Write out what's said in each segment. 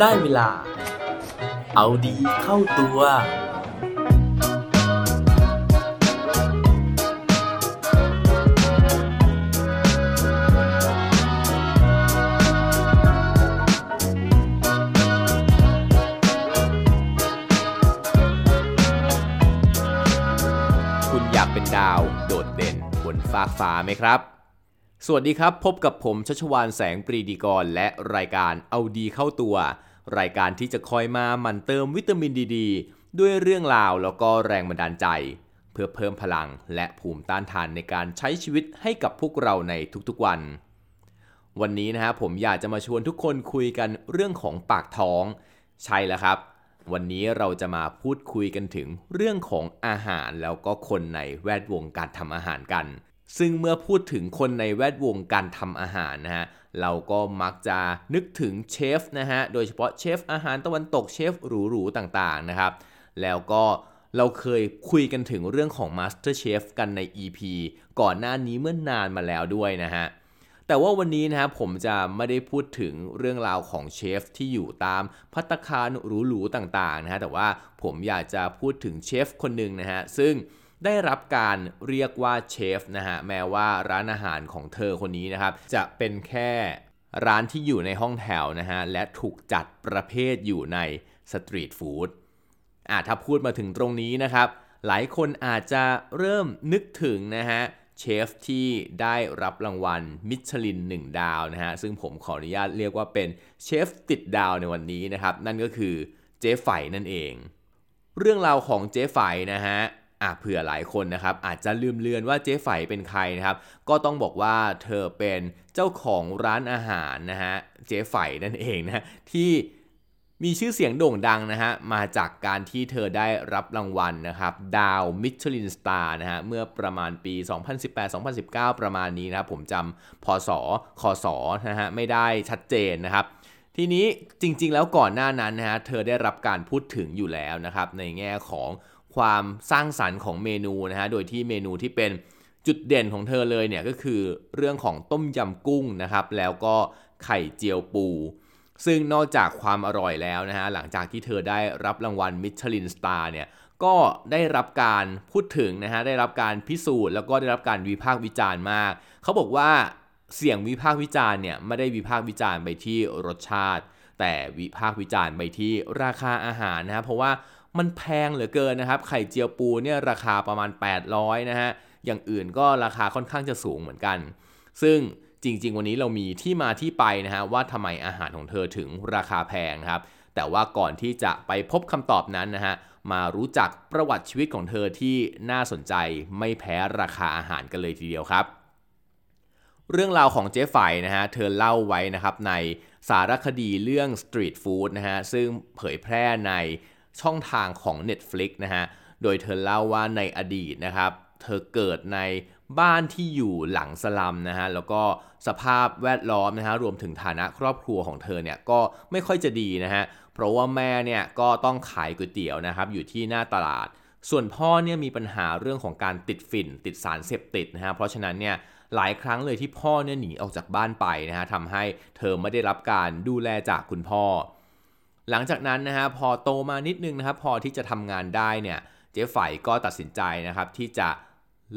ได้เวลา เอาดีเข้าตัว คุณอยากเป็นดาว โดดเด่นบนฟากฟ้าไหมครับสวัสดีครับ พบกับผมชัชวานแสงปรีดีกร และรายการเอาดีเข้าตัว รายการที่จะคอยมาหมั่นเติมวิตามินดีดด้วยเรื่องราวแล้วก็แรงบันดาลใจ เพื่อเพิ่มพลังและภูมิต้านทานในการใช้ชีวิตให้กับพวกเราในทุกๆวัน วันนี้นะฮะผมอยากจะมาชวนทุกคนคุยกันเรื่องของปากท้อง ใช่แล้วครับ วันนี้เราจะมาพูดคุยกันถึงเรื่องของอาหารแล้วก็คนในแวดวงการทำอาหารกัน ซึ่งเมื่อพูดถึงคนในแวดวงการทำอาหารนะฮะเราก็มักจะนึกถึงเชฟนะฮะโดยเฉพาะเชฟอาหารตะวันตกเชฟหรูๆต่างๆนะครับแล้วก็เราเคยคุยกันถึงเรื่องของ Master Chef กันใน EP ก่อนหน้านี้เมื่อนานมาแล้วด้วยนะฮะแต่ว่าวันนี้นะครับผมจะไม่ได้พูดถึงเรื่องราวของเชฟที่อยู่ตามพัตตาคารหรูๆต่างๆนะฮะแต่ว่าผมอยากจะพูดถึงเชฟคนหนึ่งนะฮะซึ่ง ได้รับการเรียกว่าเชฟนะฮะแม้ว่าร้านอาหารของเธอคนนี้นะครับ จะเป็นแค่ร้านที่อยู่ในห้องแถวนะฮะและถูกจัดประเภทอยู่ในสตรีทฟู้ดอะถ้าพูดมาถึงตรงนี้นะครับ หลายคนอาจจะเริ่มนึกถึงนะฮะเชฟที่ได้รับรางวัลมิชลิน 1 ดาวนะฮะซึ่งผมขออนุญาตเรียกว่าเป็นเชฟติดดาวในวันนี้นะครับ นั่นก็คือเจ๊ไฝนั่นเอง เรื่องราวของเจ๊ไฝนะฮะ อะเผื่อหลายคนนะครับอาจจะลืมเลือนว่าเจ๊ไฝเป็นใครนะครับ ก็ต้องบอกว่าเธอเป็นเจ้าของร้านอาหารนะฮะเจ๊ไฝนั่นเองนะที่มีชื่อเสียงโด่งดังนะฮะมาจากการที่เธอได้รับรางวัลนะครับดาวมิชลินสตาร์นะฮะเมื่อประมาณปี 2018-2019 ประมาณนี้นะครับผมจำพศคศนะฮะไม่ได้ชัดเจนนะครับทีนี้จริงๆแล้วก่อนหน้านั้นนะฮะเธอได้รับการพูดถึงอยู่แล้วนะครับในแง่ของ ความสร้างสรรค์ของเมนูนะฮะโดยที่เมนูที่เป็นจุดเด่นของเธอเลยเนี่ยก็คือเรื่องของต้มยำกุ้งนะครับ แล้วก็ไข่เจียวปู ซึ่งนอกจากความอร่อยแล้วนะฮะหลังจากที่เธอได้รับรางวัลมิชลินสตาร์เนี่ยก็ได้รับการพูดถึงนะฮะได้รับการพิสูจน์แล้วก็ได้รับการวิพากษ์วิจารณ์มาก เขาบอกว่าเสียงวิพากษ์วิจารณ์เนี่ยไม่ได้วิพากษ์วิจารณ์ไปที่รสชาติ แต่วิพากษ์วิจารณ์ไปที่ราคาอาหารนะฮะเพราะว่า มันแพงเหลือเกินนะครับ ไข่เจียวปูเนี่ยราคาประมาณ 800 นะฮะ อย่างอื่นก็ราคาค่อนข้างจะสูงเหมือนกัน ซึ่งจริง ๆ วันนี้เรามีที่มาที่ไปนะฮะว่าทำไมอาหารของเธอถึงราคาแพงครับ แต่ว่าก่อนที่จะไปพบคำตอบนั้นนะฮะ มารู้จักประวัติชีวิตของเธอที่น่าสนใจไม่แพ้ราคาอาหารกันเลยทีเดียวครับ เรื่องราวของเจ๊ไฝนะฮะ เธอเล่าไว้นะครับในสารคดีเรื่อง Street Food นะฮะ ซึ่งเผยแพร่ใน ช่องทางของ Netflix นะฮะ โดยเธอเล่าว่าในอดีตนะครับ เธอเกิดในบ้านที่อยู่หลังสลัมนะฮะ แล้วก็สภาพแวดล้อมนะฮะ รวมถึงฐานะครอบครัวของเธอเนี่ยก็ไม่ค่อยจะดีนะฮะ เพราะว่าแม่เนี่ยก็ต้องขายก๋วยเตี๋ยวนะครับ อยู่ที่หน้าตลาด ส่วนพ่อเนี่ยมีปัญหาเรื่องของการติดฝิ่น ติดสารเสพติดนะฮะ เพราะฉะนั้นเนี่ยหลายครั้งเลยที่พ่อเนี่ยหนีออกจากบ้านไปนะฮะทำให้เธอไม่ได้รับการดูแลจากคุณพ่อ หลังจากนั้นนะฮะพอโตมานิดนึงนะครับพอที่จะทำงานได้เนี่ยเจ๊ไฝก็ตัดสินใจนะครับที่จะ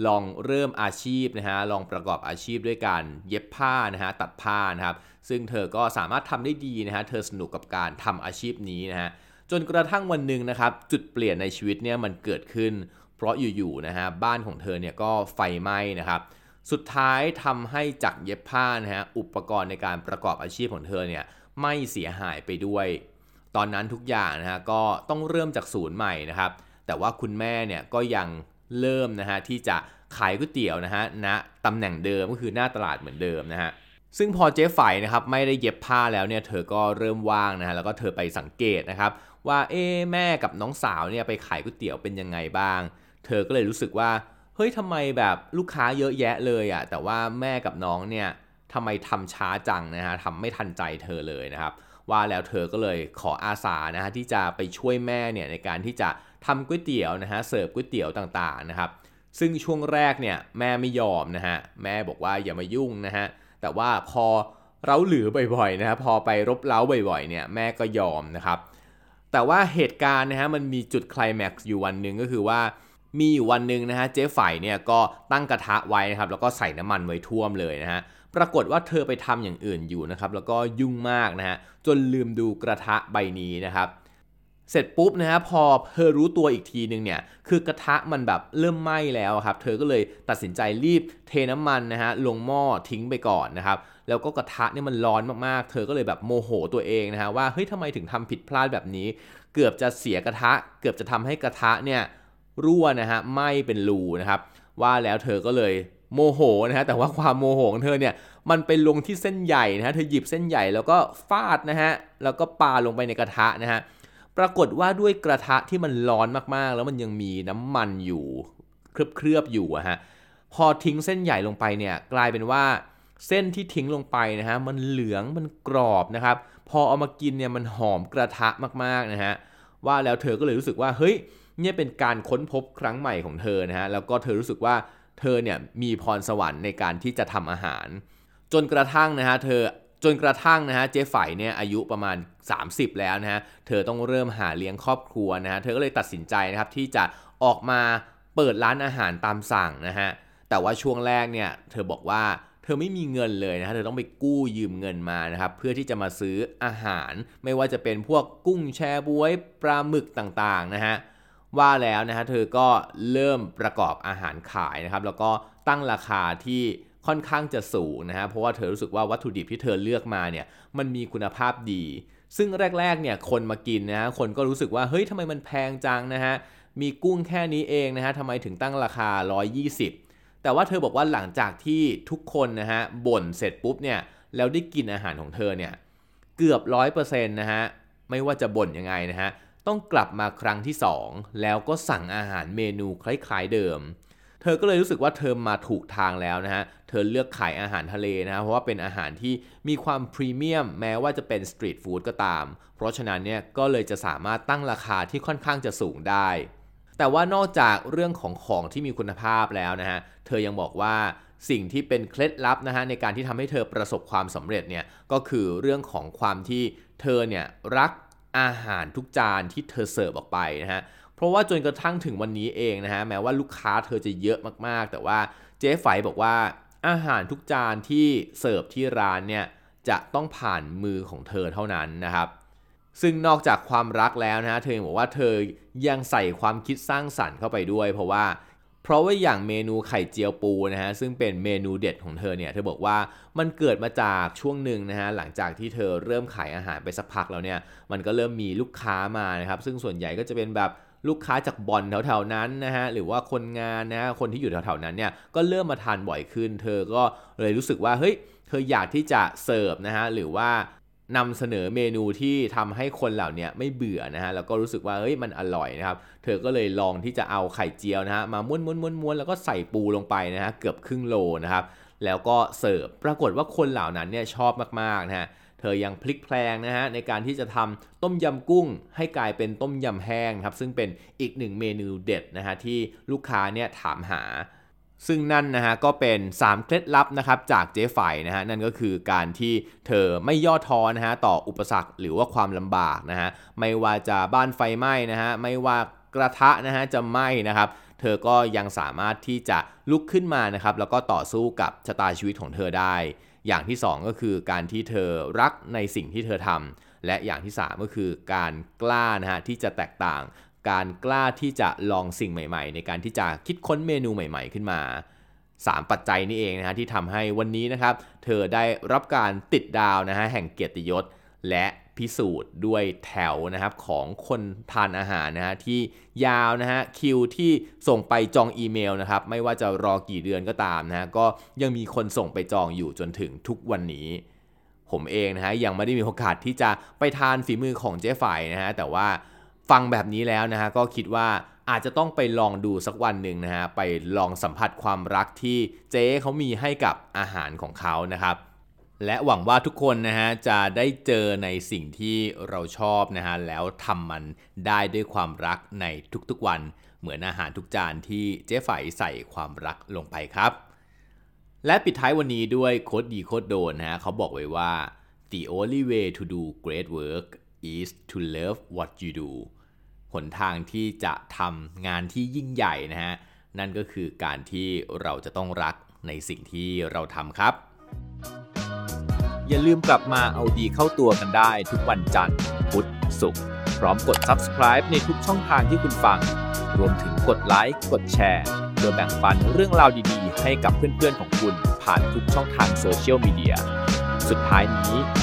ลองเริ่มอาชีพนะฮะลองประกอบอาชีพด้วยการเย็บผ้านะฮะตัดผ้านะครับซึ่งเธอก็สามารถทำได้ดีนะฮะเธอสนุกกับการทำอาชีพนี้นะฮะจนกระทั่งวันหนึ่งนะครับจุดเปลี่ยนในชีวิตเนี่ยมันเกิดขึ้น เพราะอยู่ๆนะฮะบ้านของเธอเนี่ยก็ไฟไหม้นะครับสุดท้ายทำให้จักเย็บผ้านะฮะอุปกรณ์ในการประกอบอาชีพของเธอเนี่ยไม่เสียหายไปด้วย ตอนนั้นทุกอย่างนะฮะก็ต้องเริ่มจากศูนย์ใหม่นะครับ แต่ว่าคุณแม่เนี่ยก็ยังเริ่มนะฮะที่จะขายก๋วยเตี๋ยวนะฮะณตำแหน่งเดิมก็คือหน้าตลาดเหมือนเดิมนะฮะซึ่งพอเจ๊ไฝนะครับไม่ได้เย็บผ้าแล้วเนี่ยเธอก็เริ่มว่างนะฮะแล้วก็เธอไปสังเกตนะครับว่าเอ๊แม่กับน้องสาวเนี่ยไปขายก๋วยเตี๋ยวเป็นยังไงบ้าง เธอก็เลยรู้สึกว่าเฮ้ยทำไมแบบลูกค้าเยอะแยะเลยอะ่ะแต่ว่าแม่กับน้องเนี่ยทำไมทำช้าจังนะฮะทำไม่ทันใจเธอเลยนะครับ ว่าแล้วเธอก็เลยขออาสานะฮะที่จะไปช่วยแม่เนี่ยในการที่จะทำก๋วยเตี๋ยวนะฮะเสิร์ฟก๋วยเตี๋ยวต่างๆนะครับ ซึ่งช่วงแรกเนี่ยแม่ไม่ยอมนะฮะแม่บอกว่าอย่ามายุ่งนะฮะแต่ว่าพอเร้าหรือบ่อยๆนะครับพอไปรบเร้าบ่อยๆเนี่ยแม่ก็ยอมนะครับ แต่ว่าเหตุการณ์นะฮะมันมีจุดไคลแม็กซ์อยู่วันหนึ่งก็คือว่ามีอยู่วันหนึ่งนะฮะเจ๊ไฝเนี่ยก็ตั้งกระทะไว้นะครับแล้วก็ใส่น้ำมันไว้ท่วมเลยนะฮะ ปรากฏว่าเธอไปทำอย่างอื่นอยู่นะครับ แล้วก็ยุ่งมากนะฮะ จนลืมดูกระทะใบนี้นะครับ เสร็จปุ๊บนะฮะพอเธอรู้ตัวอีกทีนึงเนี่ย คือกระทะมันแบบเริ่มไหม้แล้วครับ เธอก็เลยตัดสินใจรีบเทน้ำมันนะฮะลงหม้อทิ้งไปก่อนนะครับ แล้วก็กระทะเนี่ยมันร้อนมากๆ เธอก็เลยแบบโมโหตัวเองนะฮะว่าเฮ้ยทำไมถึงทำผิดพลาดแบบนี้ เกือบจะเสียกระทะ เกือบจะทำให้กระทะเนี่ยรั่วนะฮะไหม้เป็นรูนะครับ ว่าแล้วเธอก็เลย โมโหนะฮะแต่ว่าความโมโหของเธอเนี่ยมันไปลงที่เส้นใหญ่นะฮะเธอหยิบเส้นใหญ่แล้วก็ฟาดนะฮะแล้วก็ปาลงไปในกระทะนะฮะปรากฏว่าด้วยกระทะที่มันร้อนมากๆ แล้วมันยังมีน้ำมันอยู่เคลือบๆอยู่อะฮะพอทิ้งเส้นใหญ่ลงไปเนี่ยกลายเป็นว่าเส้นที่ทิ้งลงไปนะฮะมันเหลืองมันกรอบนะครับ พอเอามากินเนี่ยมันหอมกระทะมากๆนะฮะว่าแล้วเธอก็เลยรู้สึกว่าเฮ้ยเนี่ยเป็นการค้นพบครั้งใหม่ของเธอนะฮะแล้วก็เธอรู้สึกว่า เธอเนี่ยมีพรสวรรค์ในการที่จะทำอาหาร จนกระทั่งนะฮะเธอจนกระทั่งนะฮะเจ๊ไฝเนี่ยอายุประมาณ 30 แล้วนะฮะเธอต้องเริ่มหาเลี้ยงครอบครัวนะฮะเธอก็เลยตัดสินใจนะครับที่จะออกมาเปิดร้านอาหารตามสั่งนะฮะแต่ว่าช่วงแรกเนี่ยเธอบอกว่าเธอไม่มีเงินเลยนะฮะเธอต้องไปกู้ยืมเงินมานะครับเพื่อที่จะมาซื้ออาหาร ไม่ว่าจะเป็นพวกกุ้งแชบวยปลาหมึกต่างๆนะฮะ ว่าแล้วนะฮะเธอก็เริ่มประกอบอาหารขายนะครับ แล้วก็ตั้งราคาที่ค่อนข้างจะสูงนะฮะเพราะว่าเธอรู้สึกว่าวัตถุดิบที่เธอเลือกมาเนี่ยมันมีคุณภาพดี ซึ่งแรกๆเนี่ยคนมากินนะฮะคนก็รู้สึกว่าเฮ้ยทำไมมันแพงจังนะฮะมีกุ้งแค่นี้เองนะฮะทำไมถึงตั้งราคา 120 แต่ว่าเธอบอกว่าหลังจากที่ทุกคนนะฮะบ่นเสร็จปุ๊บเนี่ยแล้วได้กินอาหารของเธอเนี่ยเกือบร้อยเปอร์เซ็นต์นะฮะไม่ว่าจะบ่นยังไงนะฮะ ต้องกลับมาครั้งที่ 2 แล้วก็สั่งอาหารเมนูคล้ายๆเดิม เธอก็เลยรู้สึกว่าเธอมาถูกทางแล้วนะฮะ เธอเลือกขายอาหารทะเลนะเพราะว่าเป็นอาหารที่มีความพรีเมียมแม้ว่าจะเป็นสตรีทฟู้ดก็ตาม เพราะฉะนั้นเนี่ยก็เลยจะสามารถตั้งราคาที่ค่อนข้างจะสูงได้ แต่ว่านอกจากเรื่องของของที่มีคุณภาพแล้วนะฮะ เธอยังบอกว่าสิ่งที่เป็นเคล็ดลับนะฮะในการที่ทำให้เธอประสบความสำเร็จเนี่ยก็คือเรื่องของความที่เธอเนี่ยรัก อาหารทุกจานที่เธอเสิร์ฟออกไปนะฮะเพราะว่าจนกระทั่งถึงวันนี้เองนะฮะแม้ว่าลูกค้าเธอจะเยอะมากๆ แต่ว่าเจ๊ไฝบอกว่าอาหารทุกจานที่เสิร์ฟที่ร้านเนี่ยจะต้องผ่านมือของเธอเท่านั้นนะครับ ซึ่งนอกจากความรักแล้วนะฮะเธอบอกว่าเธอยังใส่ความคิดสร้างสรรค์เข้าไปด้วย เพราะว่า เพราะว่าอย่างเมนูไข่เจียวปูนะฮะซึ่งเป็นเมนูเด็ดของเธอเนี่ยเธอบอกว่ามันเกิดมาจากช่วงหนึ่งนะฮะหลังจากที่เธอเริ่มขายอาหารไปสักพักแล้วเนี่ยมันก็เริ่มมีลูกค้ามานะครับซึ่งส่วนใหญ่ก็จะเป็นแบบลูกค้าจากบอลแถวๆนั้นนะฮะหรือว่าคนงานนะะคนที่อยู่แถวๆนั้นเนี่ยก็เริ่มมาทานบ่อยขึ้น เธอก็เลยรู้สึกว่าเฮ้ยเธออยากที่จะเสิร์ฟนะฮะหรือว่า นำเสนอเมนูที่ทำให้คนเหล่านี้ไม่เบื่อนะฮะแล้วก็รู้สึกว่าเฮ้ยมันอร่อยนะครับ เธอก็เลยลองที่จะเอาไข่เจียวนะฮะมาม้วนม้วนม้วนม้วนแล้วก็ใส่ปูลงไปนะฮะเกือบครึ่งโลนะครับแล้วก็เสิร์ฟปรากฏว่าคนเหล่านั้นเนี่ยชอบมากๆนะฮะเธอยังพลิกแพลงนะฮะในการที่จะทำต้มยำกุ้ง ให้กลายเป็นต้มยำแห้งครับซึ่งเป็นอีกหนึ่งเมนูเด็ดนะฮะที่ลูกค้าเนี่ยถามหา ซึ่งนั่นนะฮะก็เป็น 3 เคล็ดลับนะครับจากเจ๊ไฝนะฮะนั่นก็คือการที่เธอไม่ย่อท้อนะฮะต่ออุปสรรคหรือว่าความลำบากนะฮะไม่ว่าจะบ้านไฟไหม้นะฮะไม่ว่ากระทะนะฮะจะไหม้นะครับเธอก็ยังสามารถที่จะลุกขึ้นมานะครับแล้วก็ต่อสู้กับชะตาชีวิตของเธอได้ อย่างที่ 2 ก็คือการที่เธอรักในสิ่งที่เธอทำและอย่างที่ 3 ก็คือการกล้านะฮะที่จะแตกต่าง การกล้าที่จะลองสิ่งใหม่ๆ ในการที่จะคิดค้นเมนูใหม่ๆ ขึ้นมา 3 ปัจจัยนี้เองนะฮะที่ทำให้วันนี้นะครับเธอได้รับการติดดาวนะฮะแห่งเกียรติยศ และพิสูจน์ด้วยแถวนะครับของคนทานอาหารนะฮะที่ยาวนะฮะคิวที่ส่งไปจองอีเมลนะครับไม่ว่าจะรอกี่เดือนก็ตามนะฮะก็ยังมีคนส่งไปจองอยู่จนถึงทุกวันนี้ ผมเองนะฮะยังไม่ได้มีโอกาสที่จะไปทานฝีมือของเจ๊ฝ่ายนะฮะแต่ว่า ฟังแบบนี้แล้วนะฮะก็คิดว่าอาจจะต้องไปลองดูสักวันหนึ่งนะฮะไปลองสัมผัสความรักที่เจ๊เขามีให้กับอาหารของเขานะครับ และหวังว่าทุกคนนะฮะจะได้เจอในสิ่งที่เราชอบนะฮะแล้วทำมันได้ด้วยความรักในทุกๆวัน เหมือนอาหารทุกจานที่เจ๊ไฝใส่ความรักลงไปครับ และปิดท้ายวันนี้ด้วยโคดดีโคดโดนนะฮะเขาบอกไว้ว่า the only way to do great work is to love what you do หนทางที่จะทำงานที่ยิ่งใหญ่นะฮะ นั่นก็คือการที่เราจะต้องรักในสิ่งที่เราทำครับ อย่าลืมกลับมาเอาดีเข้าตัวกันได้ทุกวันจันทร์ พุธ ศุกร์ พร้อมกด subscribe ในทุกช่องทางที่คุณฟัง รวมถึงกดไลค์ กดแชร์เพื่อแบ่งปันเรื่องราวดีๆ ให้กับเพื่อนๆของคุณผ่านทุกช่องทางโซเชียลมีเดีย สุดท้ายนี้